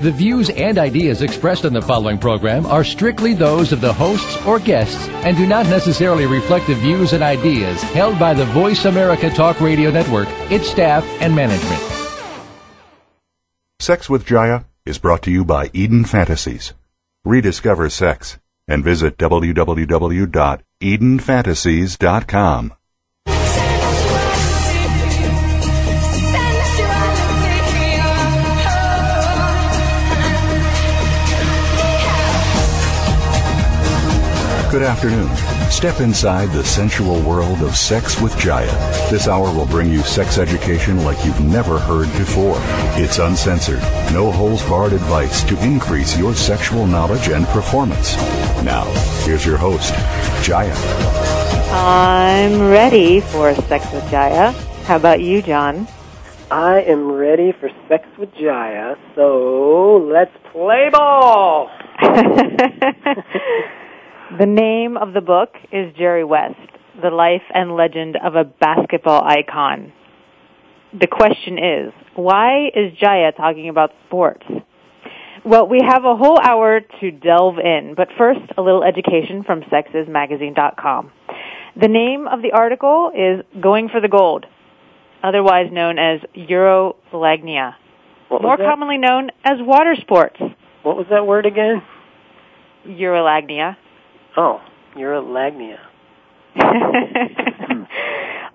The views and ideas expressed on the following program are strictly those of the hosts or guests and do not necessarily reflect the views and ideas held by the Voice America Talk Radio Network, its staff, and management. Sex with Jaiya is brought to you by Eden Fantasies. Rediscover sex and visit www.edenfantasies.com. Good afternoon. Step inside the sensual world of Sex with Jaiya. This hour will bring you sex education like you've never heard before. It's uncensored, no holes barred advice to increase your sexual knowledge and performance. Now, here's your host, Jaiya. I'm ready for Sex with Jaiya. How about you, John? I am ready for Sex with Jaiya, so let's play ball! the name of the book is Jerry West, The Life and Legend of a Basketball Icon. The question is, why is Jaiya talking about sports? Well, we have a whole hour to delve in, but first, a little education from sexismagazine.com. The name of the article is Going for the Gold, otherwise known as Urolagnia, more that? commonly known as water sports. What was that word again? Urolagnia. Oh, urolagnia.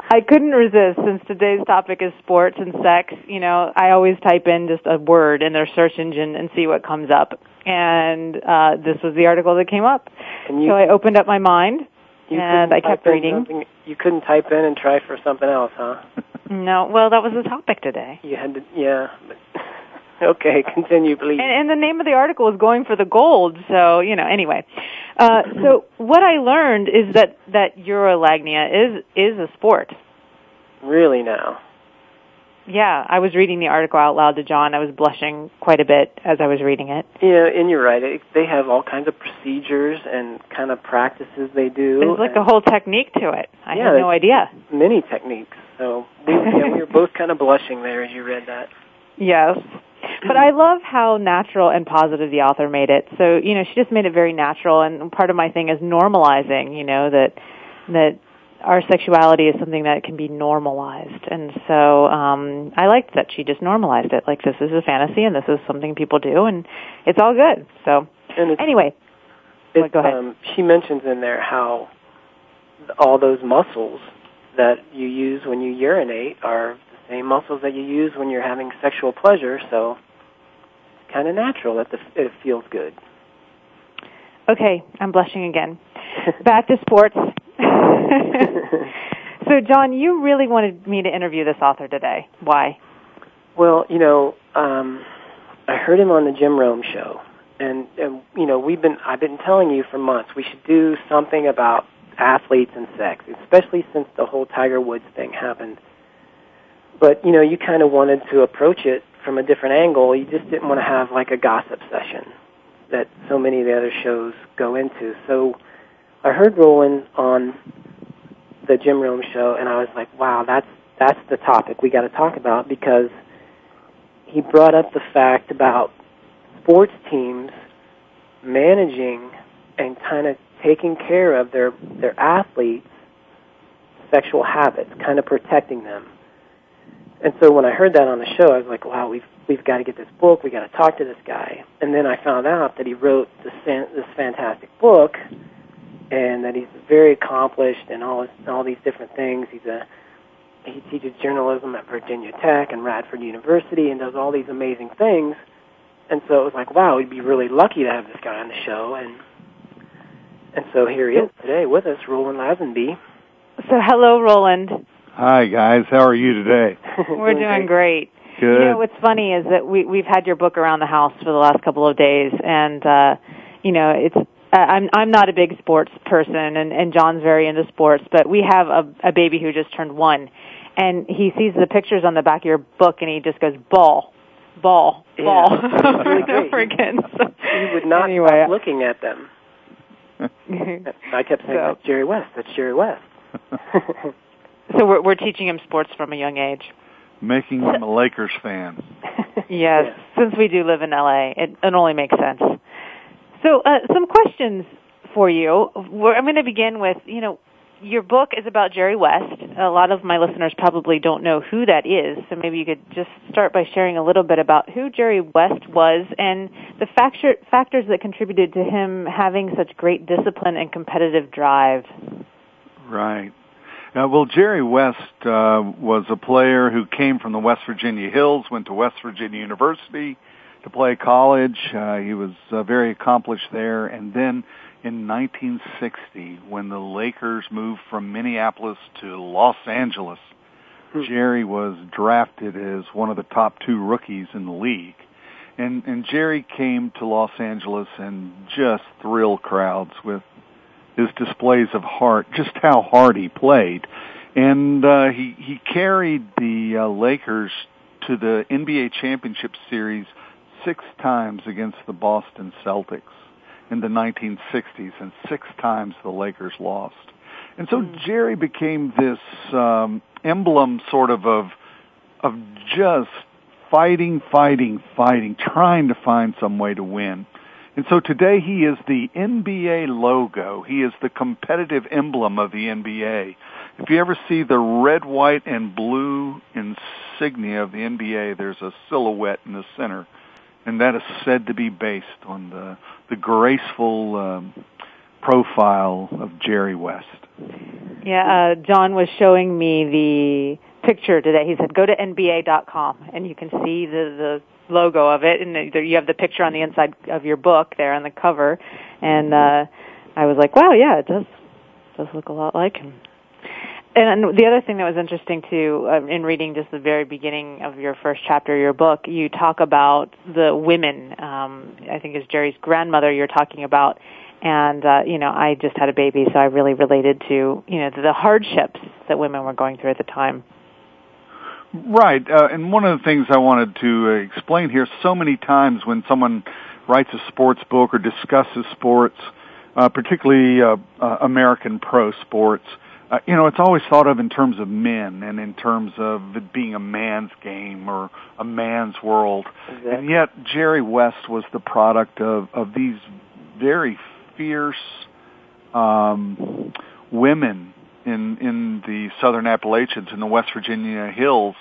I couldn't resist since today's topic is sports and sex. You know, I always type in just a word in their search engine and see what comes up. And uh, this was the article that came up. And you, so I opened up my mind you and I kept reading. You couldn't type in and try for something else, huh? No, well, that was the topic today. You had to, yeah. Okay, continue, please. And, and the name of the article is going for the gold. So you know, anyway. Uh, so what I learned is that that urolagnia is is a sport. Really now. Yeah, I was reading the article out loud to John. I was blushing quite a bit as I was reading it. Yeah, and you're right. It, they have all kinds of procedures and kind of practices they do. There's like a whole technique to it. I Yeah, had no idea. many techniques. So we, yeah, we were both kind of blushing there as you read that. Yes. But I love how natural and positive the author made it. So, you know, she just made it very natural and part of my thing is normalizing, you know, that that our sexuality is something that can be normalized. And so, um I liked that she just normalized it. Like this is a fantasy and this is something people do and it's all good. So, And anyway, it's, go ahead. Um, she mentions in there how all those muscles that you use when you urinate are the same muscles that you use when you're having sexual pleasure. So it's kind of natural that the, it feels good. okay, I'm blushing again. Back to sports. so, John, you really wanted me to interview this author today. Why? Well, you know, um, I heard him on the Jim Rome show, and, and you know, we've been I've been telling you for months we should do something about athletes and sex, especially since the whole Tiger Woods thing happened. But you know, you kind of wanted to approach it from a different angle. You just didn't want to have like a gossip session that so many of the other shows go into. So I heard Roland on the Jim Rome show, and I was like, wow, that's that's the topic we got to talk about because he brought up the fact about sports teams managing and kind of taking care of their their athletes' sexual habits, kind of protecting them. And so when I heard that on the show, I was like, "Wow, we've we've got to get this book. We got to talk to this guy." And then I found out that he wrote this this fantastic book, and that he's very accomplished and all his, all these different things. He's a he teaches journalism at Virginia Tech and Radford University and does all these amazing things. And so it was like, wow, we'd be really lucky to have this guy on the show. And and so here he is today with us, Roland Lazenby. So, hello, Roland. Hi guys, how are you today? We're doing great. Good. You know, what's funny is that we we've had your book around the house for the last couple of days, and uh, you know, it's uh, I'm I'm not a big sports person, and and John's very into sports, but we have a a baby who just turned one, and he sees the pictures on the back of your book, and he just goes ball, ball, ball, It's really over and over again. So, He would not anyway, stop looking at them. I kept saying, So- "That's Jerry West. That's Jerry West." We're we're teaching him sports from a young age. Making him a Lakers fan. Yes, Yeah. since we do live in LA, it, it only makes sense. So, uh, some questions for you. We're, I'm going to begin with, you know, your book is about Jerry West. A lot of my listeners probably don't know who that is, so maybe you could just start by sharing a little bit about who Jerry West was and the factor, factors that contributed to him having such great discipline and competitive drive. Right. Uh, well, Jerry West uh, was a player who came from the West Virginia Hills, went to West Virginia University to play college. Uh, he was uh, very accomplished there, and then in 1960, when the Lakers moved from Minneapolis to Los Angeles, Jerry was drafted as one of the top two rookies in the league. And, and Jerry came to Los Angeles and just thrilled crowds with his displays of heart, just how hard he played. And uh, he, he carried the uh, Lakers to the NBA Championship Series six times against the Boston Celtics in the 1960s, and six times the Lakers lost. And so Jerry became this um, emblem, sort of, of of just fighting, fighting, fighting, trying to find some way to win. And so today he is the NBA logo. He is the competitive emblem of the NBA. If you ever see the red, white, and blue insignia of the NBA, there's a silhouette in the center, and that is said to be based on the the graceful um, profile of Jerry West. Yeah, uh, John was showing me the picture today. He said, "Go to nba.com and you can see the the logo of it, and there you have the picture on the inside of your book there on the cover." And uh, I was like, "Wow, yeah, it does does look a lot like him." And the other thing that was interesting too, uh, in reading just the very beginning of your first chapter of your book, you talk about the women. Um, I think it's Jerry's grandmother you're talking about, and uh, you know, I just had a baby, so I really related to you know the hardships that women were going through at the time. Right, uh, and one of the things I wanted to explain here, so many times when someone writes a sports book or discusses sports, uh, particularly uh, uh, American pro sports, uh, you know, it's always thought of in terms of men and in terms of it being a man's game or a man's world. Exactly. And yet, Jerry West was the product of, of these very fierce um, women in in the Southern Appalachians in the West Virginia hills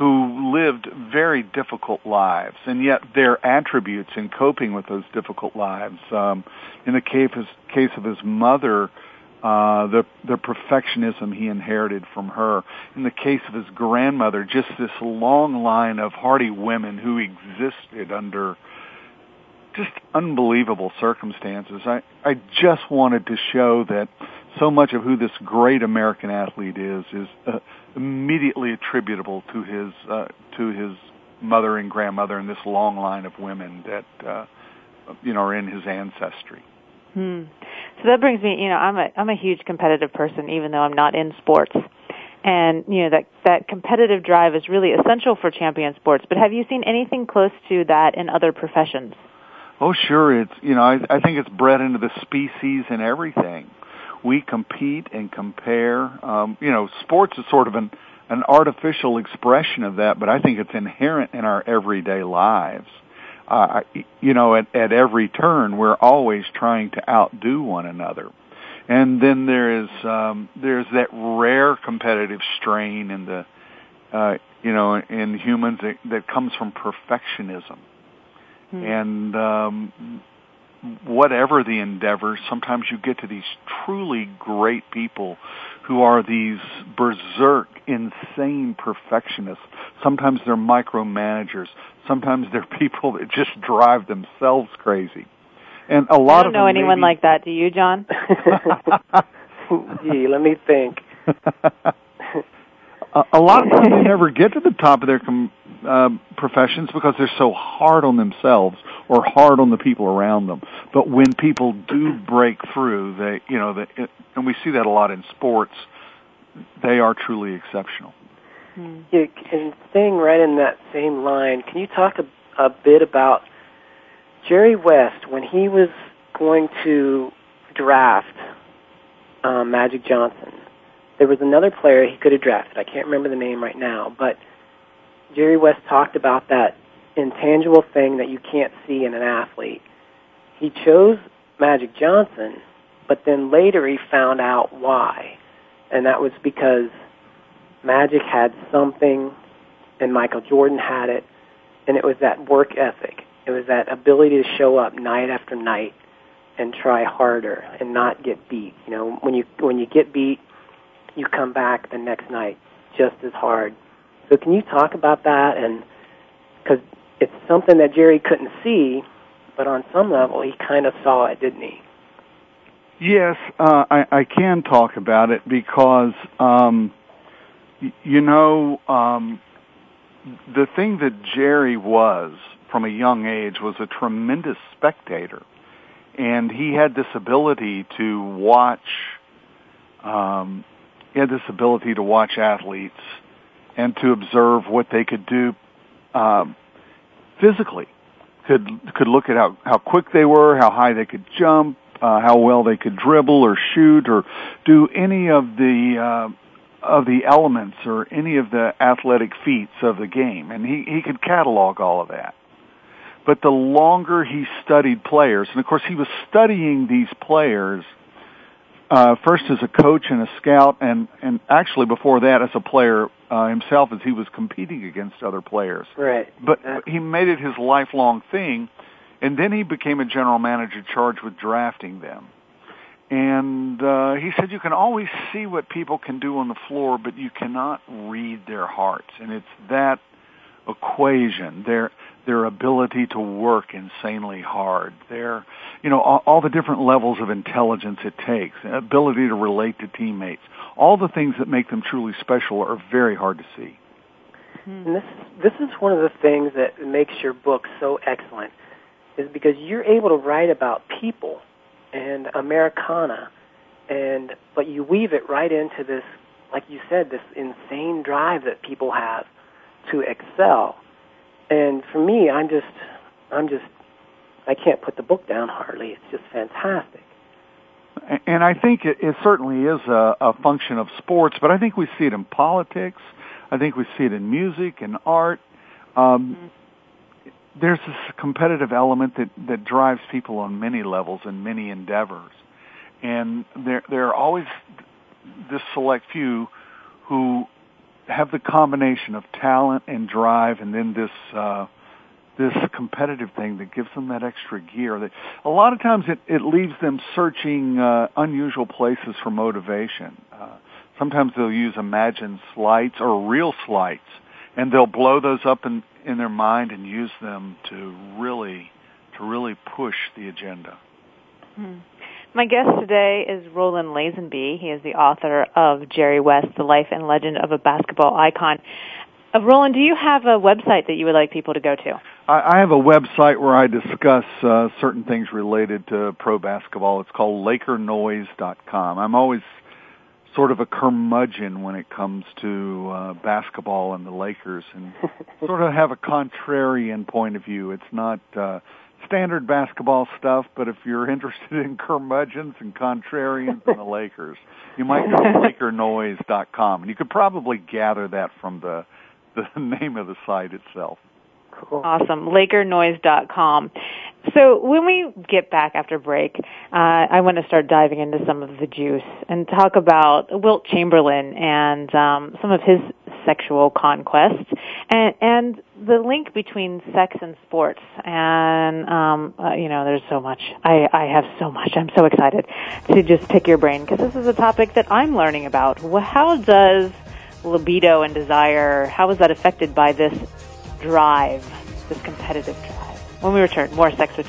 who lived very difficult lives, and yet their attributes in coping with those difficult lives. Um, in the case case of his mother, uh, the the perfectionism he inherited from her. In the case of his grandmother, just this long line of hardy women who existed under just unbelievable circumstances. I I just wanted to show that so much of who this great American athlete is is uh, immediately attributable to his uh, to his mother and grandmother and this long line of women that uh, you know are in his ancestry. Hmm. So that brings me, you know, I'm a I'm a huge competitive person, even though I'm not in sports. And you know that that competitive drive is really essential for champion sports. But have you seen anything close to that in other professions? Oh, sure. It's you know I, I think it's bred into the species and everything. We compete and compare. Um, you know, sports is sort of an an artificial expression of that, but I think it's inherent in our everyday lives. Uh, you know, at, at every turn, we're always trying to outdo one another. And then there is um, there's that rare competitive strain in the uh, you know in humans that, that comes from perfectionism. Hmm. And um, whatever the endeavor, sometimes you get to these truly great people who are these berserk, insane perfectionists. Sometimes they're micromanagers. Sometimes they're people that just drive themselves crazy. And a lot I don't of know anyone maybe- like that. Do you, John? Gee, let me think. a, a lot of times they never get to the top of their com- uh, professions because they're so hard on themselves or hard on the people around them. But when people do break through, they, you know, they, and we see that a lot in sports, they are truly exceptional. Hmm. Yeah, and staying right in that same line, can you talk a, a bit about Jerry West when he was going to draft um, Magic Johnson? There was another player he could have drafted. I can't remember the name right now, but Jerry West talked about that intangible thing that you can't see in an athlete. He chose Magic Johnson, but then later he found out why. And that was because Magic had something and Michael Jordan had it, and it was that work ethic. It was that ability to show up night after night and try harder and not get beat. You know, when you when you get beat, you come back the next night just as hard. So can you talk about that? And because it's something that Jerry couldn't see, but on some level he kind of saw it, didn't he? Yes, uh, I, I can talk about it because um, y- you know um, the thing that Jerry was from a young age was a tremendous spectator, and he had this ability to watch um, he had this ability to watch athletes and to observe what they could do um, physically. Could could look at how how quick they were, how high they could jump, uh, how well they could dribble or shoot or do any of the uh, of the elements or any of the athletic feats of the game, and he he could catalog all of that. But the longer he studied players, and of course he was studying these players uh, first as a coach and a scout, and and actually before that as a player uh, himself, as he was competing against other players. Right. But he made it his lifelong thing, and then he became a general manager charged with drafting them. And uh, he said you can always see what people can do on the floor, but you cannot read their hearts, and it's that equation. Their their ability to work insanely hard, their you know all, all the different levels of intelligence it takes, ability to relate to teammates, all the things that make them truly special are very hard to see. Hmm. And this this is one of the things that makes your book so excellent, is because you're able to write about people and Americana, and but you weave it right into this, like you said, this insane drive that people have to excel. And for me, I'm just, I'm just, I can't put the book down hardly. It's just fantastic. And I think it, it certainly is a, a function of sports, but I think we see it in politics. I think we see it in music and art. Um, mm-hmm. There's this competitive element that, that drives people on many levels and many endeavors. And there, there are always this select few who have the combination of talent and drive, and then this uh, this competitive thing that gives them that extra gear. That a lot of times it, it leaves them searching uh, unusual places for motivation. Uh, sometimes they'll use imagined slights or real slights, and they'll blow those up in in their mind and use them to really to really push the agenda. Hmm. My guest today is Roland Lazenby. He is the author of Jerry West, The Life and Legend of a Basketball Icon. Uh, Roland, do you have a website that you would like people to go to? I, I have a website where I discuss uh, certain things related to pro basketball. It's called LakerNoise.com. I'm always sort of a curmudgeon when it comes to uh, basketball and the Lakers, and sort of have a contrarian point of view. It's not uh, standard basketball stuff, but if you're interested in curmudgeons and contrarians and the Lakers, you might go to LakerNoise.com, and you could probably gather that from the the name of the site itself. Cool. Awesome. LakerNoise.com. So when we get back after break, uh, I want to start diving into some of the juice and talk about Wilt Chamberlain and um, some of his sexual conquests and, and the link between sex and sports. And um, uh, you know, there's so much. I, I have so much. I'm so excited to just pick your brain because this is a topic that I'm learning about. How does libido and desire? How is that affected by this drive, this competitive drive? When we return, more Sex with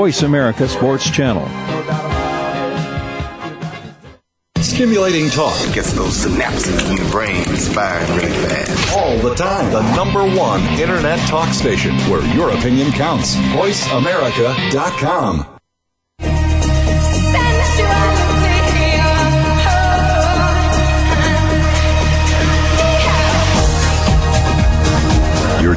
Voice America Sports Channel. Stimulating talk Gets those synapses in the brain firing really fast. all the time. The number one internet talk station where your opinion counts. VoiceAmerica.com. You're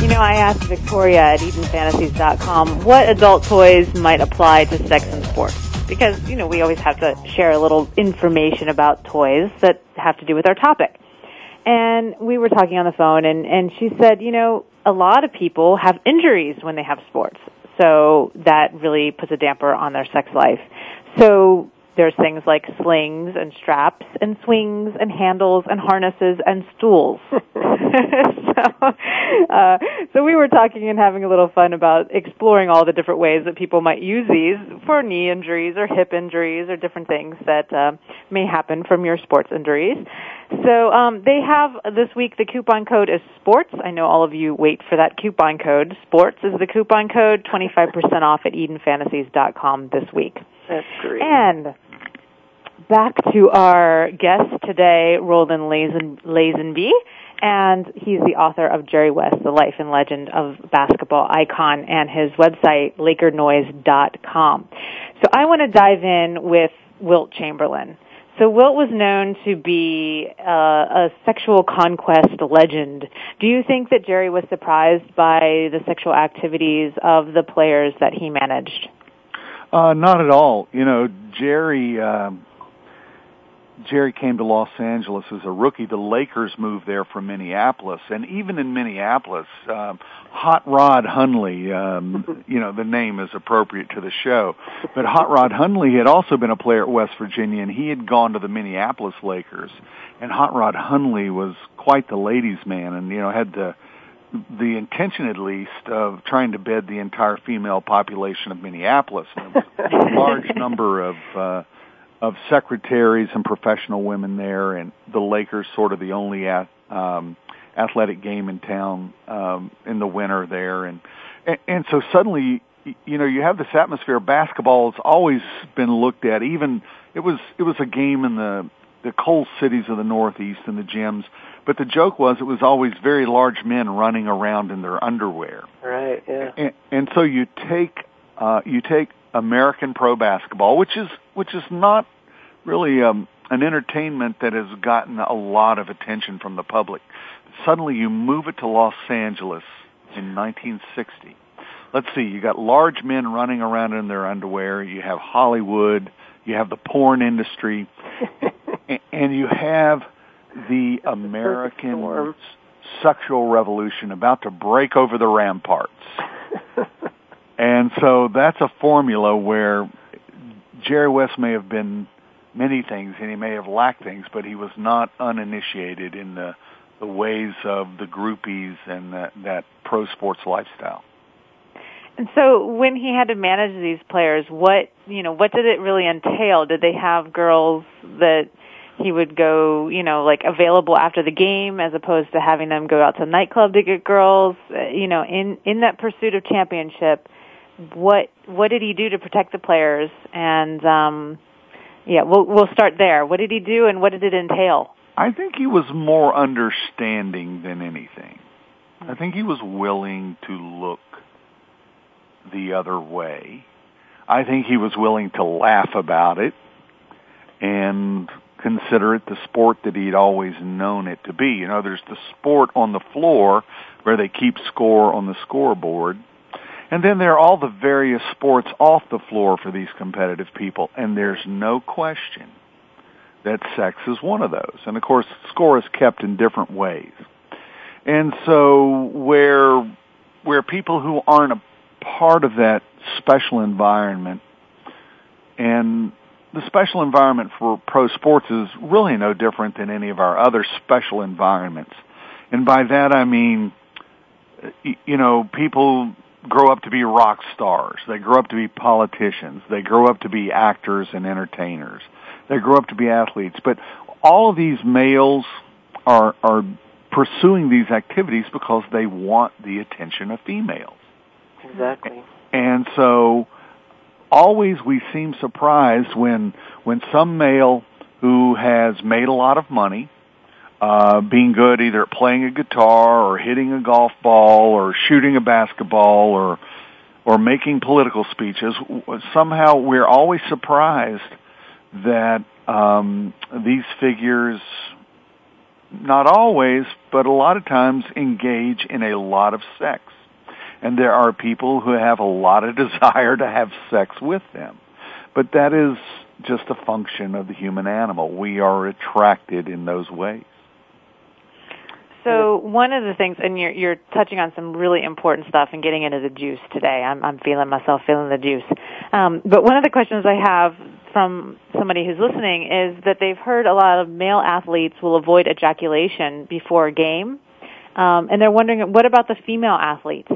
You know, I asked Victoria at EdenFantasies.com what adult toys might apply to sex and sports. Because, you know, we always have to share a little information about toys that have to do with our topic. And we were talking on the phone and, and she said, you know, a lot of people have injuries when they have sports. So that really puts a damper on their sex life. So there's things like slings and straps and swings and handles and harnesses and stools. so, uh, so we were talking and having a little fun about exploring all the different ways that people might use these for knee injuries or hip injuries or different things that uh, may happen from your sports injuries. So um, they have this week the coupon code is sports. I know all of you wait for that coupon code. Sports is the coupon code, 25% off at EdenFantasies.com this week. And back to our guest today, Roland Lazen, Lazenby, and he's the author of Jerry West, The Life and Legend of Basketball Icon, and his website, LakerNoise.com. So I want to dive in with Wilt Chamberlain. So Wilt was known to be uh, a sexual conquest legend. Do you think that Jerry was surprised by the sexual activities of the players that he managed? Uh, not at all. You know, Jerry. Um, Jerry came to Los Angeles as a rookie. The Lakers moved there from Minneapolis, and even in Minneapolis, um, Hot Rod Hundley. Um, you know, the name is appropriate to the show, but Hot Rod Hundley had also been a player at West Virginia, and he had gone to the Minneapolis Lakers. And Hot Rod Hundley was quite the ladies' man, and you know had the the intention at least of trying to bed the entire female population of Minneapolis and a large number of uh, of secretaries and professional women there, and the Lakers sort of the only at, um, athletic game in town um, in the winter there, and, and and so suddenly you know you have this atmosphere. Basketball has always been looked at. Even it was it was a game in the the coal cities of the Northeast and the gyms. But the joke was it was always very large men running around in their underwear. Right. Yeah. And, and so you take uh, you take American pro basketball, which is which is not really um, an entertainment that has gotten a lot of attention from the public. Suddenly, you move it to Los Angeles in 1960. Let's see, you got large men running around in their underwear. You have Hollywood. You have the porn industry, and you have the American sexual revolution about to break over the ramparts. and so that's a formula where Jerry West may have been many things and he may have lacked things, but he was not uninitiated in the the ways of the groupies and that, that pro sports lifestyle. And so when he had to manage these players, what, you know, what did it really entail? Did they have girls that he would go, you know, like available after the game as opposed to having them go out to a nightclub to get girls, uh, you know, in in that pursuit of championship, what what did he do to protect the players and um yeah, we'll we'll start there. What did he do and what did it entail? I think he was more understanding than anything. I think he was willing to look the other way. I think he was willing to laugh about it and consider it the sport that he'd always known it to be. You know, there's the sport on the floor where they keep score on the scoreboard. And then there are all the various sports off the floor for these competitive people. And there's no question that sex is one of those. And of course, score is kept in different ways. And so where, where people who aren't a part of that special environment and the special environment for pro sports is really no different than any of our other special environments. And by that I mean, you know, people grow up to be rock stars. They grow up to be politicians. They grow up to be actors and entertainers. They grow up to be athletes. But all of these males are, are pursuing these activities because they want the attention of females. Exactly. And so always we seem surprised when when some male who has made a lot of money, uh, being good either at playing a guitar or hitting a golf ball or shooting a basketball or or making political speeches, somehow we're always surprised that um, these figures, not always, but a lot of times, engage in a lot of sex and there are people who have a lot of desire to have sex with them. But that is just a function of the human animal. We are attracted in those ways. So one of the things, and you're, you're touching on some really important stuff and getting into the juice today. I'm, I'm feeling myself feeling the juice. Um, but one of the questions I have from somebody who's listening is that they've heard a lot of male athletes will avoid ejaculation before a game, um, and they're wondering what about the female athletes?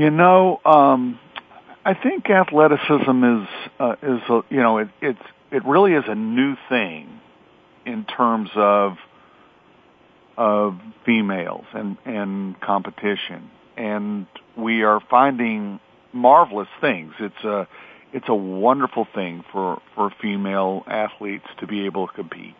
You know, um, I think athleticism is uh, is a, you know it, it's it really is a new thing in terms of of females and and competition, and we are finding marvelous things. It's a it's a wonderful thing for for female athletes to be able to compete.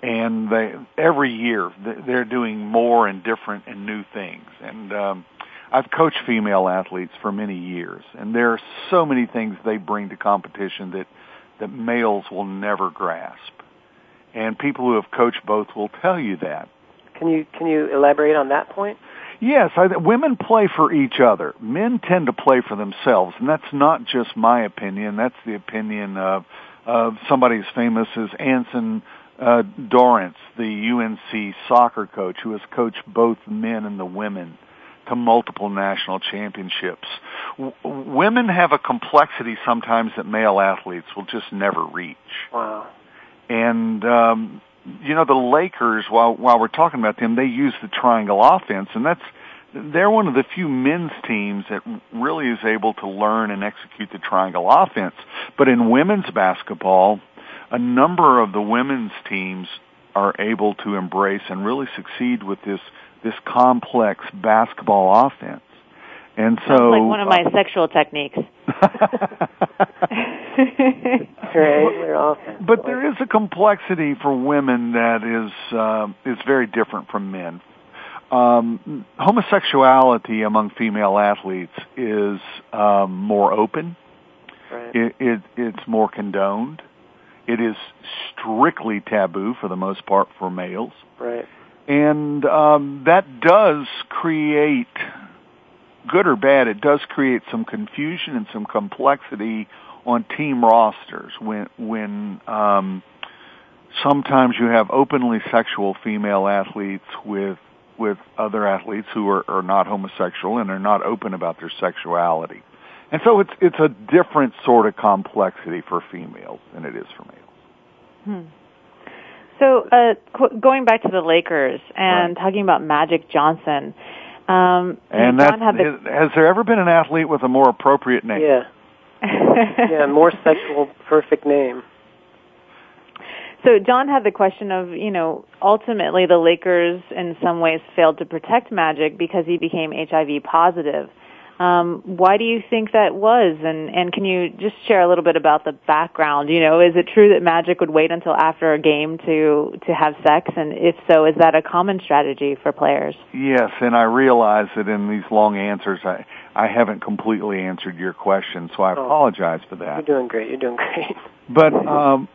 And they every year they're doing more and different and new things. And um I've coached female athletes for many years, and there are so many things they bring to competition that that males will never grasp. And people who have coached both will tell you that. Can you can you elaborate on that point? Yes, I, women play for each other. Men tend to play for themselves, and that's not just my opinion. That's the opinion of of somebody as famous as Anson uh, Dorrance, the UNC soccer coach, who has coached both men and the women to multiple national championships. W- women have a complexity sometimes that male athletes will just never reach. Wow. And um, you know the Lakers. While while we're talking about them, they use the triangle offense, and that's they're one of the few men's teams that really is able to learn and execute the triangle offense. But in women's basketball, a number of the women's teams are able to embrace and really succeed with this this complex basketball offense. And so, Sounds like one of my uh, sexual techniques. but there is a complexity for women that is uh, is very different from men. um, homosexuality among female athletes is um, more open. Right. It, it, it's more condoned. It is strictly taboo for the most part for males, Right. And um, that does create, good or bad, it does create some confusion and some complexity on team rosters when when um, sometimes you have openly sexual female athletes with with other athletes who are, are not homosexual and are not open about their sexuality. And so it's it's a different sort of complexity for females than it is for males. Hmm. So, uh, qu- going back to the Lakers and Right. talking about Magic Johnson, um, And John that had the has there ever been an athlete with a more appropriate name? Yeah. Yeah. More sexual, perfect name. So John had the question of, you know, ultimately the Lakers in some ways failed to protect Magic because he became HIV positive. Um, why do you think that was? And and can you just share a little bit about the background? You know, is it true that Magic would wait until after a game to to have sex? And if so, is that a common strategy for players? Yes, and I realize that in these long answers, I I haven't completely answered your question, so I Oh. apologize for that. You're doing great. You're doing great. But um,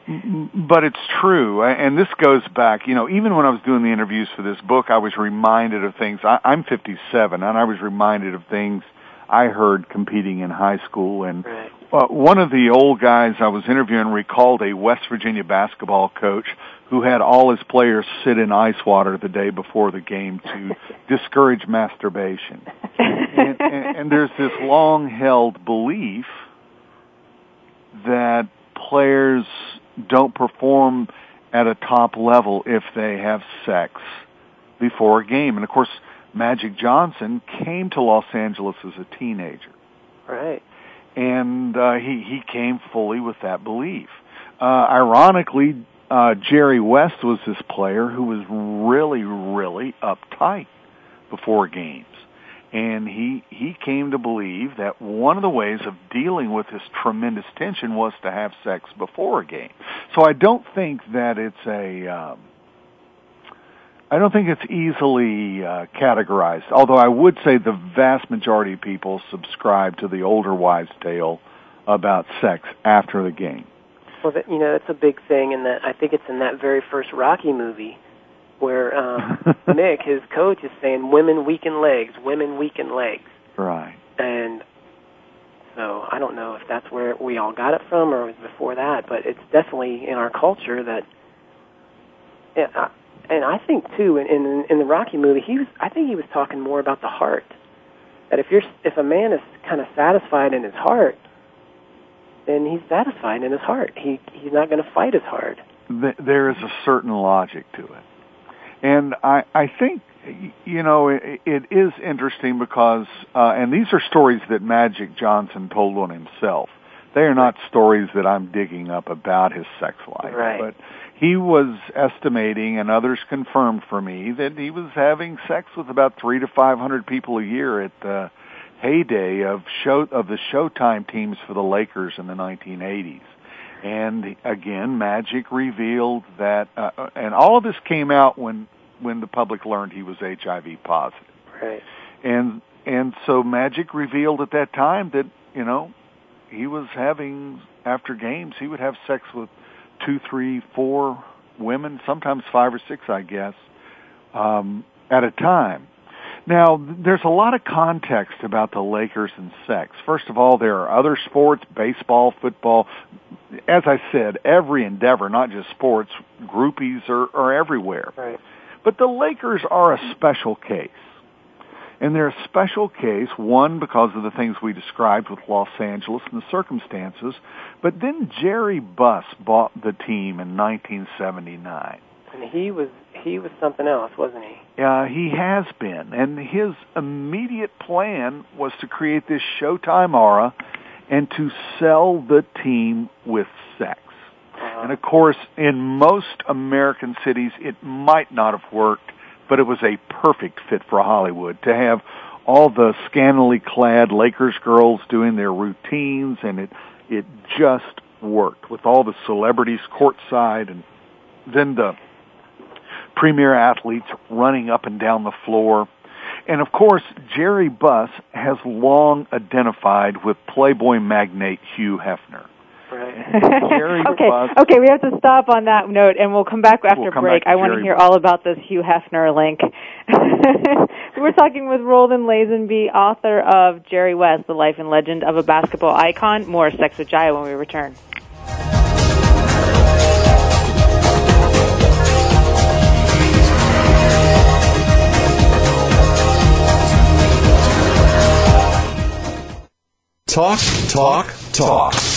but it's true, and this goes back. You know, even when I was doing the interviews for this book, I was reminded of things. I, I'm 57, and I was reminded of things I heard competing in high school. And Right. uh, one of the old guys I was interviewing recalled a West Virginia basketball coach who had all his players sit in ice water the day before the game to discourage masturbation. And, and, and there's this long-held belief that players don't perform at a top level if they have sex before a game. And of course, Magic Johnson came to Los Angeles as a teenager Right. and uh, he he came fully with that belief. Uh, ironically, uh, Jerry West was this player who was really really uptight before games, and he he came to believe that one of the ways of dealing with this tremendous tension was to have sex before a game. So I don't think that it's a um, I don't think it's easily uh, categorized. Although I would say the vast majority of people subscribe to the older wives' tale about sex after the game. Well, that, you know, it's a big thing, and that I think it's in that very first Rocky movie where um, Mick, his coach, is saying, "Women weaken legs, women weaken legs," Right. and so I don't know if that's where we all got it from or it was before that, but it's definitely in our culture that. Yeah, and I think too, in, in in the Rocky movie, he was. I think he was talking more about the heart. That if you're if a man is kind of satisfied in his heart, then he's satisfied in his heart. He he's not going to fight as hard. Th- there is a certain logic to it. And I, I think, you know, it, it is interesting because, uh, and these are stories that Magic Johnson told on himself. They are not stories that I'm digging up about his sex life. Right. But he was estimating, and others confirmed for me, that he was having sex with about three to five hundred people a year at the heyday of show of the Showtime teams for the Lakers in the 1980s. And again, Magic revealed that, uh, uh, and all of this came out when when the public learned he was HIV positive. Right. And and so Magic revealed at that time that you know he was having after games he would have sex with two, three, four women, sometimes five or six, I guess, um, at a time. Now, there's a lot of context about the Lakers and sex. First of all, there are other sports, baseball, football. As I said, every endeavor, not just sports, groupies are, are everywhere. Right. But the Lakers are a special case. And they're a special case, one, because of the things we described with Los Angeles and the circumstances, but then Jerry Buss bought the team in 1979. And he was he was something else, wasn't he? Uh, he has been, and his immediate plan was to create this Showtime aura and to sell the team with sex. Uh, And of course, in most American cities, it might not have worked, but it was a perfect fit for Hollywood to have all the scantily clad Lakers girls doing their routines, and it it just worked with all the celebrities courtside, and then the premier athletes running up and down the floor. And of course, Jerry Buss has long identified with Playboy magnate Hugh Hefner. okay, okay, we have to stop on that note, and we'll come back after we'll come break. Back I want to hear all about this Hugh Hefner link. We're talking with Roland Lazenby, author of Jerry West: The Life and Legend of a Basketball Icon. More Sex with Jaiya when we return. Talk, talk, talk.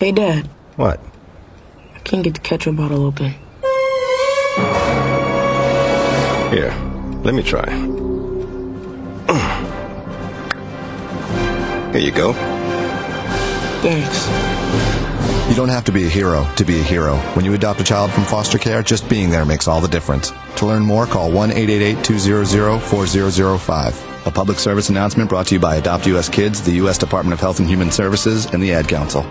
Hey, Dad. What? I can't get the ketchup bottle open. Here, let me try. Here you go. Thanks. You don't have to be a hero to be a hero. When you adopt a child from foster care, just being there makes all the difference. To learn more, call 1 888 200 4005. A public service announcement brought to you by Adopt US Kids, the U.S. Department of Health and Human Services, and the Ad Council.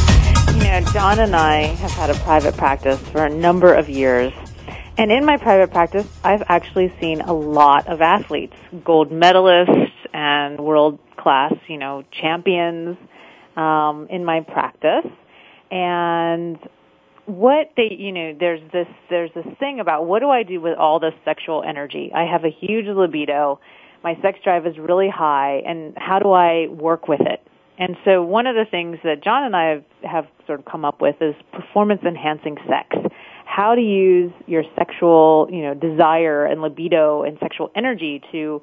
You know, John and I have had a private practice for a number of years. And in my private practice, I've actually seen a lot of athletes, gold medalists and world class, you know, champions um, in my practice. And what they, you know, there's this, there's this thing about what do I do with all this sexual energy? I have a huge libido. My sex drive is really high, and how do I work with it? And so one of the things that John and I have, have sort of come up with is performance enhancing sex. How to use your sexual, you know, desire and libido and sexual energy to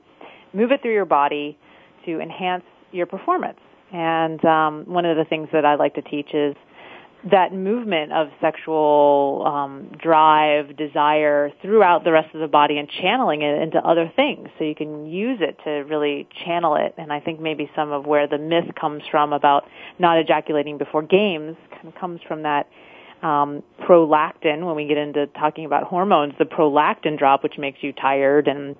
move it through your body to enhance your performance. And um, one of the things that I like to teach is that movement of sexual um, drive, desire throughout the rest of the body and channeling it into other things. So you can use it to really channel it. And I think maybe some of where the myth comes from about not ejaculating before games kind of comes from that um, prolactin. When we get into talking about hormones, the prolactin drop, which makes you tired and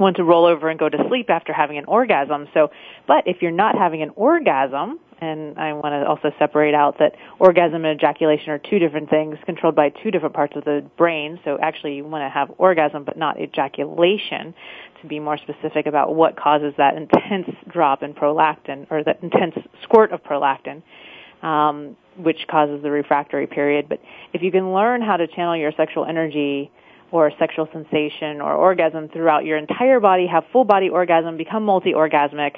want to roll over and go to sleep after having an orgasm. So, but if you're not having an orgasm, and I want to also separate out that orgasm and ejaculation are two different things controlled by two different parts of the brain. So actually you want to have orgasm but not ejaculation to be more specific about what causes that intense drop in prolactin or that intense squirt of prolactin. Um, which causes the refractory period. But if you can learn how to channel your sexual energy or sexual sensation or orgasm throughout your entire body, have full body orgasm, become multi-orgasmic,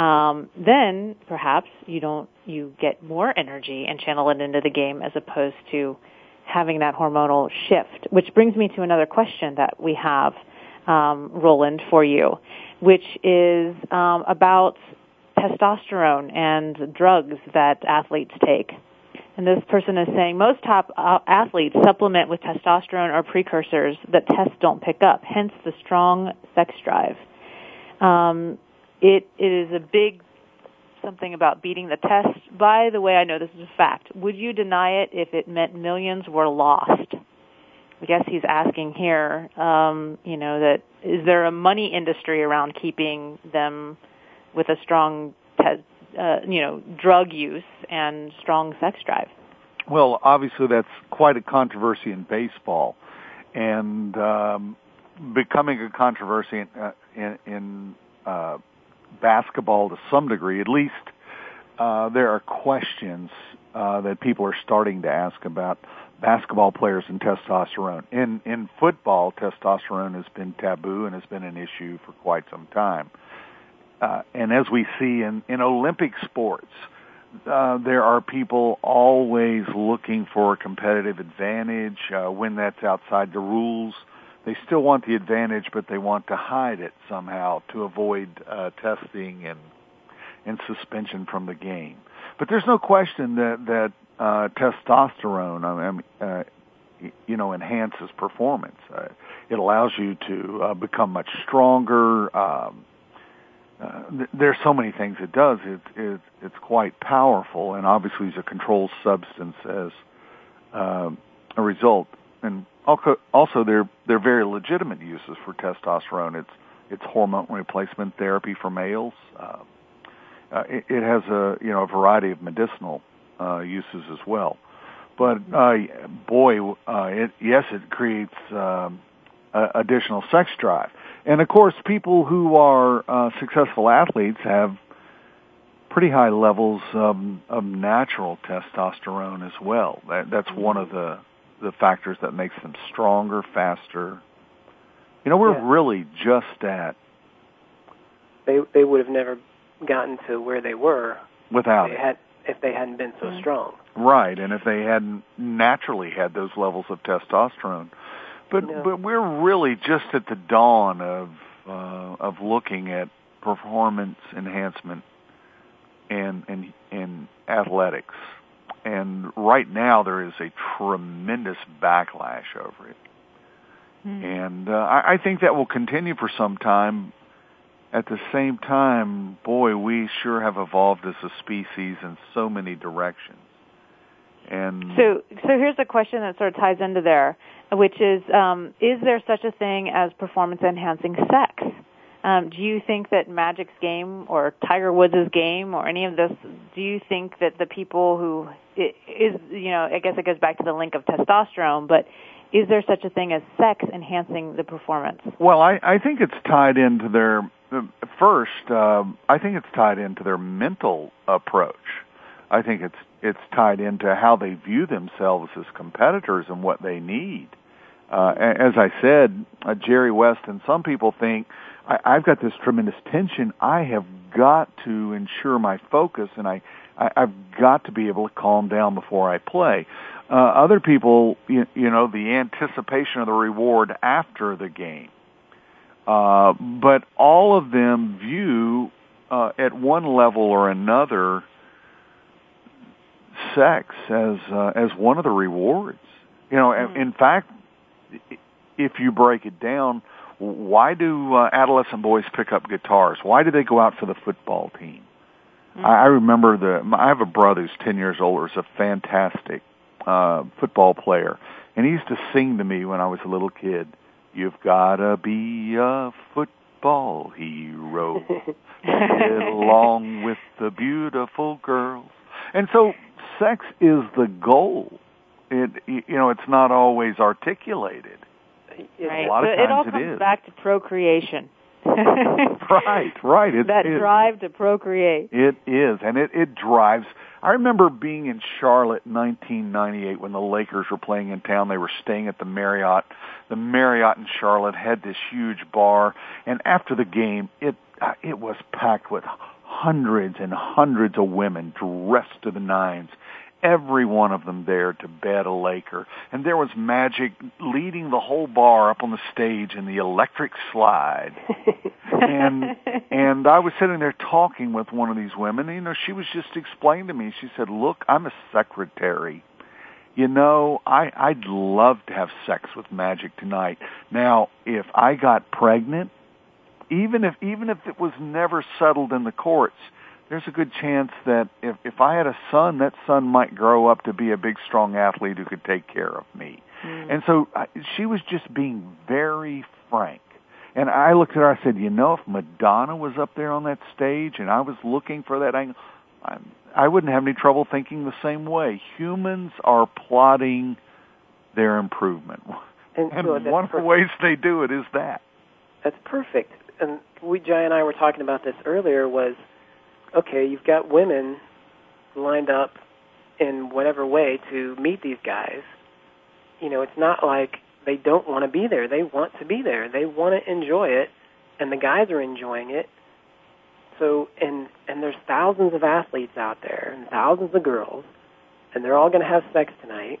um, then perhaps you don't you get more energy and channel it into the game as opposed to having that hormonal shift. Which brings me to another question that we have, um, Roland, for you, which is um, about testosterone and drugs that athletes take. And this person is saying most top uh, athletes supplement with testosterone or precursors that tests don't pick up, hence the strong sex drive. Um, it, it is a big something about beating the test. By the way, I know this is a fact. Would you deny it if it meant millions were lost? I guess he's asking here, um, you know, that is there a money industry around keeping them with a strong uh, you know, drug use and strong sex drive. Well, obviously that's quite a controversy in baseball, and um, becoming a controversy in, uh, in, in uh, basketball to some degree. At least uh, there are questions uh, that people are starting to ask about basketball players and testosterone. In in football, testosterone has been taboo and has been an issue for quite some time. Uh, uh, and as we see in, in Olympic sports, uh, there are people always looking for a competitive advantage uh, when that's outside the rules. They still want the advantage, but they want to hide it somehow to avoid uh, testing and and suspension from the game. But there's no question that that uh, testosterone, I mean, uh, you know, enhances performance. Uh, it allows you to uh, become much stronger. Um, uh, th- there's so many things it does. It, it, it's quite powerful, and obviously is a controlled substance as uh, a result. And also, also they're they're very legitimate uses for testosterone. It's it's hormone replacement therapy for males. Uh, uh, it, it has a you know a variety of medicinal uh, uses as well. But uh, boy, uh, it, yes, it creates um, uh, additional sex drive. And of course, people who are uh, successful athletes have pretty high levels of, of natural testosterone as well. That, that's one of the the factors that makes them stronger, faster. You know, we're Yeah. really just at They they would have never gotten to where they were without they had if they hadn't been so strong. Right, and if they hadn't naturally had those levels of testosterone, but but we're really just at the dawn of uh, of looking at performance enhancement and and in athletics, and right now there is a tremendous backlash over it, and uh, I, I think that will continue for some time. At the same time, boy, we sure have evolved as a species in so many directions. And So, so here's a question that sort of ties into there, which is, um, is there such a thing as performance-enhancing sex? Um, do you think that Magic's game or Tiger Woods' game or any of this? Do you think that the people who i- you know, I guess it goes back to the link of testosterone, but is there such a thing as sex enhancing the performance? Well, I, I think it's tied into their first. Um, I think it's tied into their mental approach. I think it's it's tied into how they view themselves as competitors and what they need. Uh, as I said, uh, Jerry West and some people think I, I've got this tremendous tension. I have got to ensure my focus, and I, I I've got to be able to calm down before I play. Uh, other people, you, you know, the anticipation of the reward after the game. Uh, but all of them view uh, at one level or another sex as uh, as one of the rewards. You know, in- in fact, if you break it down, why do uh, adolescent boys pick up guitars? Why do they go out for the football team? I, I remember the. I have a brother who's ten years older. Is a fantastic uh, football player, and he used to sing to me when I was a little kid. You've gotta be a football hero, get along with the beautiful girls. And so, sex is the goal. It, you know, it's not always articulated. Right. A lot of so it all times it comes is. back to procreation. right, right. It, that it, drive to procreate. It is, and it it drives. I remember being in Charlotte in 1998 when the Lakers were playing in town. They were staying at the Marriott. The Marriott in Charlotte had this huge bar, and after the game, it uh, it was packed with hundreds and hundreds of women dressed to the nines every one of them there to bet a Laker. And there was Magic leading the whole bar up on the stage in the electric slide. and and I was sitting there talking with one of these women. And, you know, she was just explaining to me. She said, "Look, I'm a secretary." You know, I I'd love to have sex with Magic tonight. Now, if I got pregnant, even if even if it was never settled in the courts, there's a good chance that if if I had a son, that son might grow up to be a big, strong athlete who could take care of me. Mm. And so I, she was just being very frank. And I looked at her. I said, "You know, if Madonna was up there on that stage and I was looking for that angle, I, I wouldn't have any trouble thinking the same way. Humans are plotting their improvement, and, and so one perfect. of the ways they do it is that. That's perfect. And we, Jay and I were talking about this earlier. Was okay, you've got women lined up in whatever way to meet these guys. You know, it's not like they don't want to be there. They want to be there. They want to enjoy it, and the guys are enjoying it. So, and and there's thousands of athletes out there, and thousands of girls, and they're all going to have sex tonight.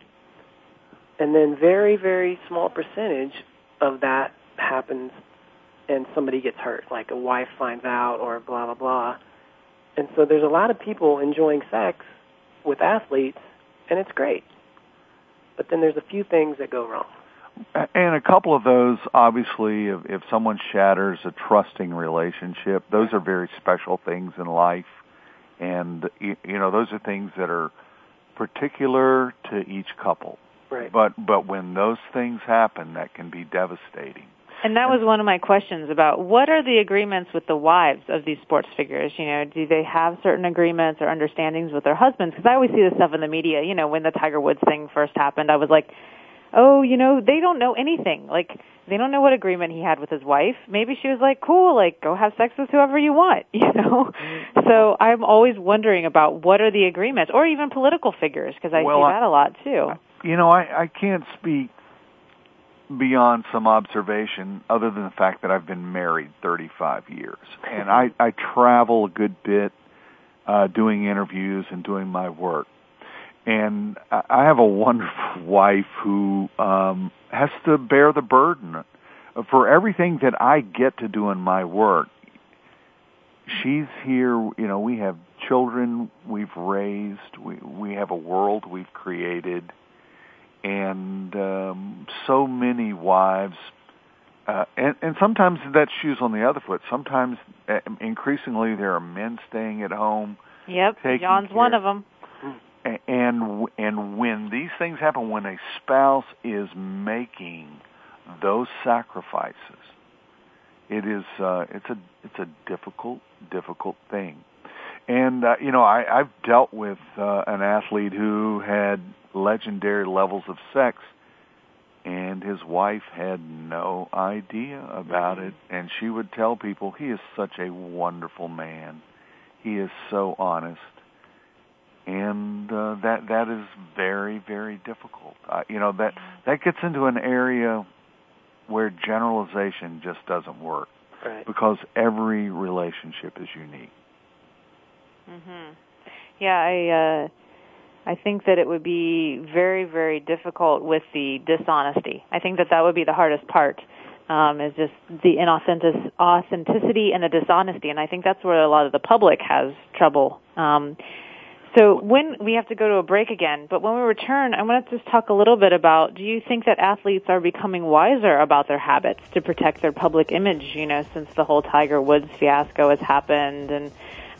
And then very, very small percentage of that happens, and somebody gets hurt, like a wife finds out, or blah blah blah and so there's a lot of people enjoying sex with athletes, and it's great. But then there's a few things that go wrong. And a couple of those, obviously, if, if someone shatters a trusting relationship, those are very special things in life. And, you know, those are things that are particular to each couple. Right. But, but when those things happen, that can be devastating. And that was one of my questions about what are the agreements with the wives of these sports figures? You know, do they have certain agreements or understandings with their husbands? Because I always see this stuff in the media. You know, when the Tiger Woods thing first happened, I was like, oh, you know, they don't know anything. Like, they don't know what agreement he had with his wife. Maybe she was like, cool, like, go have sex with whoever you want, you know? Mm-hmm. So I'm always wondering about what are the agreements, or even political figures, because I well, see that a lot too. You know, I, I can't speak beyond some observation other than the fact that I've been married 35 years and I, I travel a good bit uh, doing interviews and doing my work. And I have a wonderful wife who um, has to bear the burden for everything that I get to do in my work. She's here, you know, we have children we've raised, we we have a world we've created and um, so many wives, uh, and, and sometimes that shoes on the other foot. Sometimes, uh, increasingly, there are men staying at home. Yep, John's care. one of them. And and when these things happen, when a spouse is making those sacrifices, it is uh, it's a it's a difficult difficult thing. And uh, you know, I, I've dealt with uh, an athlete who had legendary levels of sex and his wife had no idea about it. And she would tell people he is such a wonderful man. He is so honest. And uh, that that is very very difficult. Uh, you know that that gets into an area where generalization just doesn't work. Right. because every relationship is unique. Mhm yeah i uh I think that it would be very, very difficult with the dishonesty. I think that that would be the hardest part. Um, is just the inauthentic authenticity and the dishonesty, and I think that's where a lot of the public has trouble. Um, so when we have to go to a break again, but when we return, I want to just talk a little bit about: Do you think that athletes are becoming wiser about their habits to protect their public image? You know, since the whole Tiger Woods fiasco has happened, and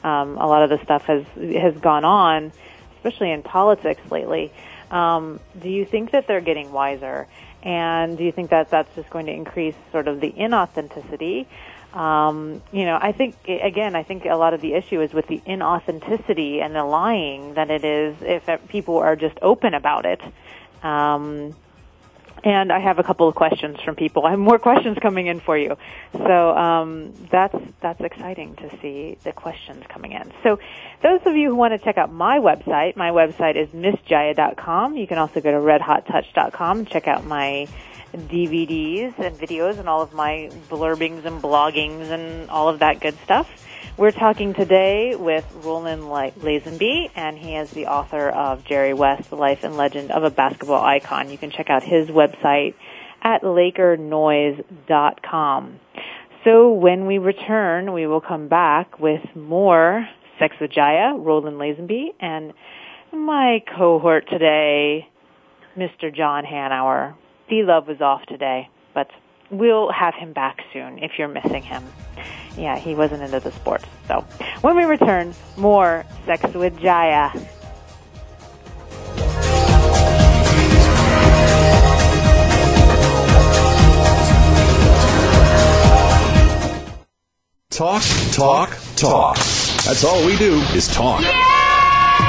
um, a lot of the stuff has has gone on especially in politics lately. Um, do you think that they're getting wiser? And do you think that that's just going to increase sort of the inauthenticity? Um, you know, I think again, I think a lot of the issue is with the inauthenticity and the lying than it is if people are just open about it. Um, and I have a couple of questions from people. I have more questions coming in for you. So um, that's that's exciting to see the questions coming in. So those of you who want to check out my website, my website is missjaiya.com. You can also go to redhottouch.com and check out my DVDs and videos and all of my blurbings and bloggings and all of that good stuff. We're talking today with Roland Lazenby, and he is the author of Jerry West, The Life and Legend of a Basketball Icon. You can check out his website at lakernoise.com. So when we return, we will come back with more Sex with Jaiya, Roland Lazenby, and my cohort today, Mr. John Hanauer. D-Love was off today, but we'll have him back soon if you're missing him yeah, he wasn't into the sports. So when we return, more Sex with Jaiya. Talk, talk, talk. That's all we do is talk. Yeah!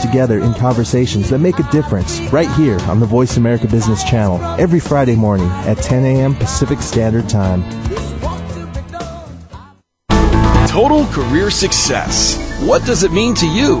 together in conversations that make a difference right here on the Voice America Business Channel every Friday morning at 10 a.m. Pacific Standard Time. Total career success. What does it mean to you?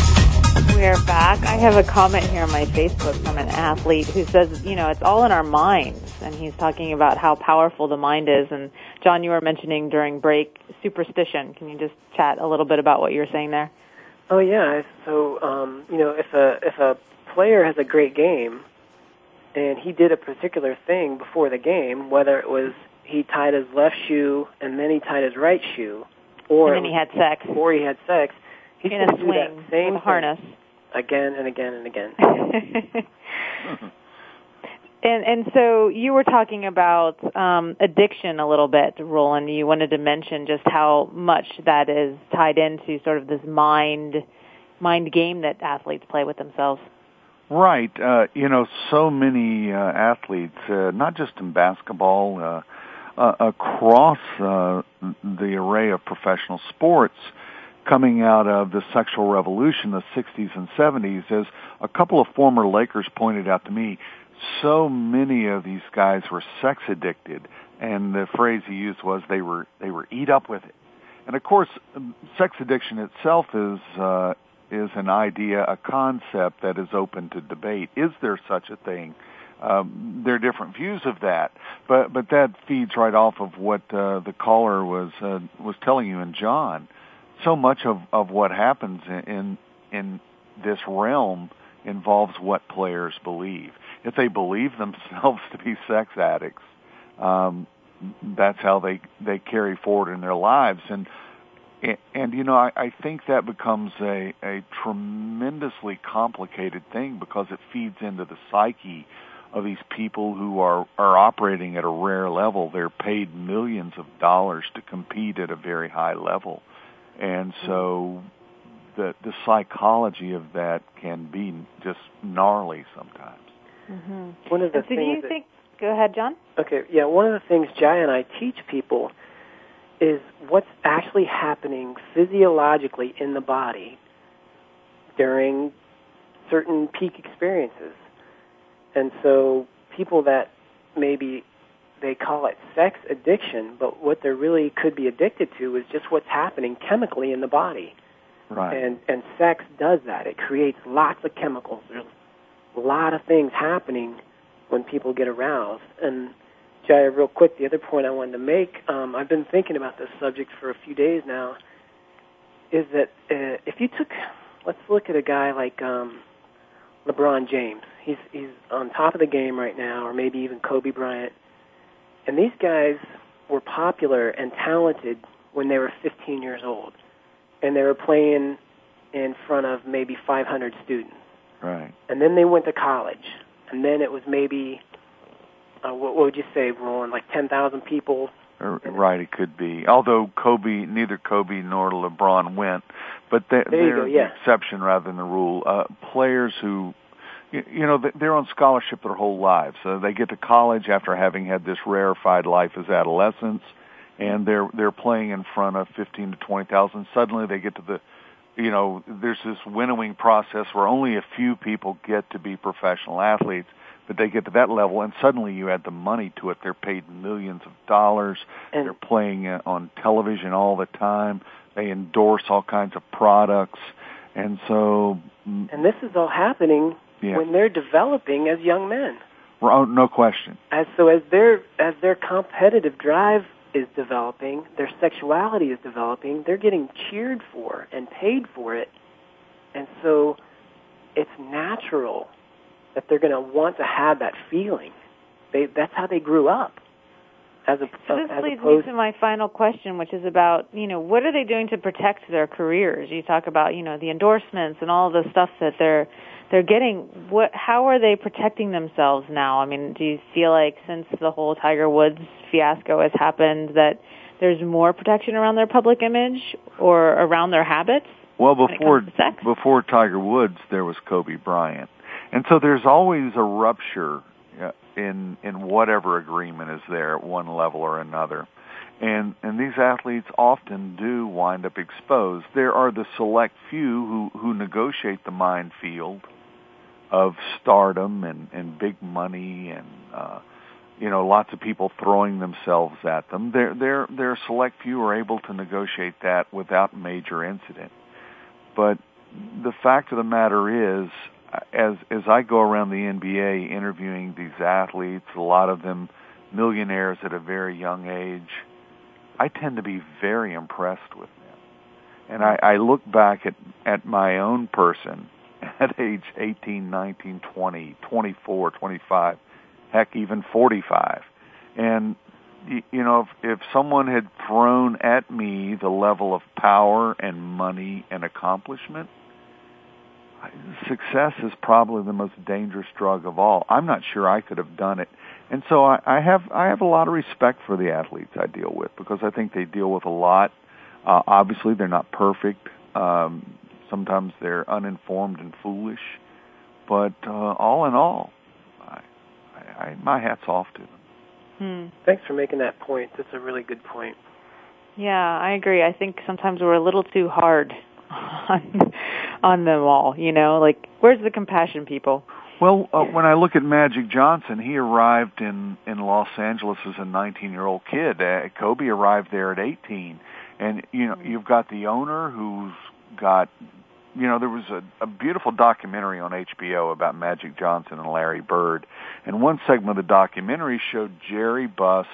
We're back. I have a comment here on my Facebook from an athlete who says, you know, it's all in our minds. And he's talking about how powerful the mind is. And John, you were mentioning during break superstition. Can you just chat a little bit about what you're saying there? Oh yeah. So, um, you know, if a if a player has a great game and he did a particular thing before the game, whether it was he tied his left shoe and then he tied his right shoe, or and then he had sex, or he had sex, in a swing same with a harness again and again and again. and and so you were talking about um, addiction a little bit, Roland. You wanted to mention just how much that is tied into sort of this mind mind game that athletes play with themselves. Right. Uh, you know, so many uh, athletes, uh, not just in basketball, uh, uh, across uh, the array of professional sports, coming out of the sexual revolution, the 60s and 70s, as a couple of former Lakers pointed out to me, so many of these guys were sex addicted, and the phrase he used was they were they were eat up with it. And of course, sex addiction itself is uh, is an idea, a concept that is open to debate. Is there such a thing? Um, there are different views of that, but but that feeds right off of what uh, the caller was uh, was telling you and John. So much of of what happens in in this realm involves what players believe. If they believe themselves to be sex addicts, um, that's how they they carry forward in their lives. And and, you know, I, I think that becomes a a tremendously complicated thing because it feeds into the psyche of these people who are are operating at a rare level. They're paid millions of dollars to compete at a very high level, and so the the psychology of that can be just gnarly sometimes. Mm-hmm. One of the so things do you that- think? Go ahead, John. Okay, yeah, one of the things Jaiya and I teach people is what's actually happening physiologically in the body during certain peak experiences. And so people that maybe they call it sex addiction, but what they really could be addicted to is just what's happening chemically in the body. Right. And and sex does that. It creates lots of chemicals. There's a lot of things happening when people get aroused. And Jaiya, real quick, the other point I wanted to make, um, I've been thinking about this subject for a few days now, is that uh, if you took, let's look at a guy like um, LeBron James. He's he's on top of the game right now, or maybe even Kobe Bryant. And these guys were popular and talented when they were 15 years old, and they were playing in front of maybe 500 students. Right. And then they went to college, and then it was maybe, uh, what, what would you say, Roland, like 10,000 people right, it could be. Although Kobe, neither Kobe nor LeBron went, but they, they're go, yeah. the exception rather than the rule. Uh, players who, you, you know, they- they're on scholarship their whole lives. So they get to college after having had this rarefied life as adolescents, and they're they're playing in front of fifteen to twenty thousand. Suddenly, they get to the you know, there's this winnowing process where only a few people get to be professional athletes, but they get to that level, and suddenly you add the money to it. They're paid millions of dollars. And- They're playing uh, on television all the time. They endorse all kinds of products, and so, mm, And this is all happening yeah, when they're developing as young men. oh, no question. As so as their as their competitive drive is developing, their sexuality is developing, they're getting cheered for and paid for it. And so it's natural that they're going to want to have that feeling. They that's how they grew up. As a So this as leads opposed me to my final question, which is about, you know, what are they doing to protect their careers? You talk about, you know, the endorsements and all the stuff that they're they're getting. What how are they protecting themselves now? I mean, do you feel like since the whole Tiger Woods fiasco has happened that there's more protection around their public image or around their habits? Well, before before Tiger Woods, there was Kobe Bryant, and so there's always a rupture uh, in in whatever agreement is there at one level or another, and and these athletes often do wind up exposed. There are the select few who who negotiate the minefield of stardom and and big money and uh, you know lots of people throwing themselves at them. There there there are select few are able to negotiate that without major incident. But the fact of the matter is, as as I go around the NBA interviewing these athletes, a lot of them millionaires at a very young age, I tend to be very impressed with them. And I, I look back at at my own person at age 18, 19, 20, 24, 25, heck, even 45. And you know, if, if someone had thrown at me the level of power and money and accomplishment, success is probably the most dangerous drug of all. I'm not sure I could have done it. And so I, I have I have a lot of respect for the athletes I deal with because I think they deal with a lot. Uh, obviously, they're not perfect. Um, sometimes they're uninformed and foolish, but uh, all in all, I, I, I, my hat's off to them. Hmm. Thanks for making that point. That's a really good point. Yeah, I agree. I think sometimes we're a little too hard on on them all, you know? Like where's the compassion, people? Well, uh, when I look at Magic Johnson, he arrived in in Los Angeles as a 19-year-old kid. Uh, Kobe arrived there at 18, and you know you've got the owner who's got, you know, there was a, a beautiful documentary on HBO about Magic Johnson and Larry Bird, and one segment of the documentary showed Jerry Buss,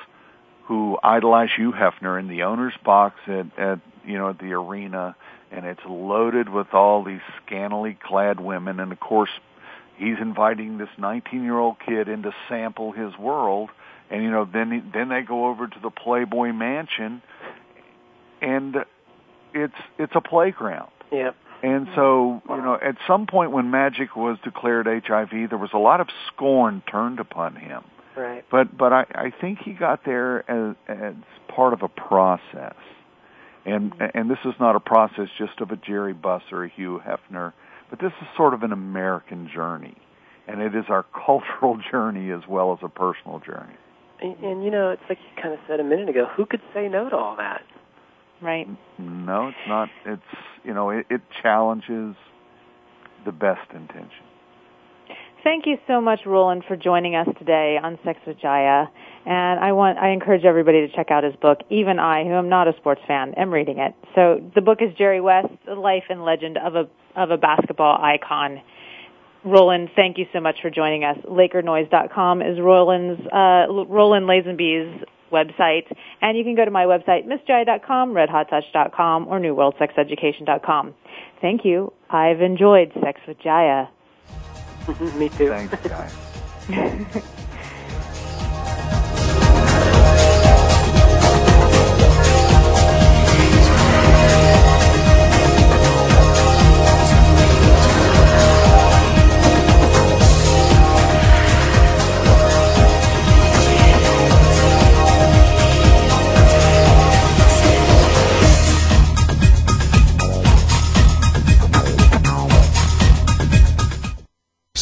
who idolized Hugh Hefner, in the owner's box at at you know at the arena, and it's loaded with all these scantily clad women, and of course he's inviting this 19 year old kid in to sample his world, and you know then then they go over to the Playboy Mansion, and it's it's a playground. Yep. And so, you know, at some point when Magic was declared HIV, there was a lot of scorn turned upon him. Right. But but I, I think he got there as, as part of a process, and mm-hmm. and this is not a process just of a Jerry Buss or a Hugh Hefner, but this is sort of an American journey, and it is our cultural journey as well as a personal journey. And, and you know, it's like you kind of said a minute ago. Who could say no to all that? Right. No, it's not. It's you know, it, it challenges the best intention. Thank you so much, Roland, for joining us today on Sex with Jaiya. And I want, I encourage everybody to check out his book. Even I, who am not a sports fan, am reading it. So the book is Jerry West, The Life and Legend of a, of a Basketball Icon. Roland, thank you so much for joining us. LakerNoise.com is Roland's, uh, Roland Lazenby's website. And you can go to my website, missjaiya.com, redhottouch.com, or newworldsexeducation.com. Thank you. I've enjoyed Sex with Jaiya. Me too. Thanks, guys.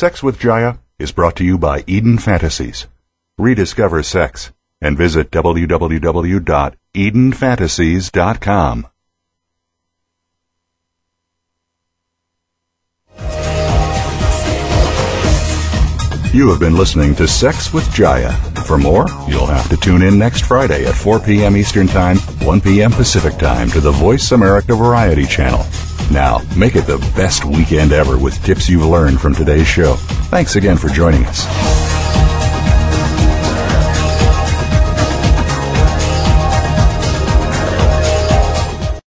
Sex with Jaiya is brought to you by Eden Fantasies. Rediscover sex and visit www.edenfantasies.com. You have been listening to Sex with Jaiya. For more, you'll have to tune in next Friday at 4 p.m. Eastern Time, 1 p.m. Pacific Time to the Voice America Variety Channel. Now, make it the best weekend ever with tips you've learned from today's show. Thanks again for joining us.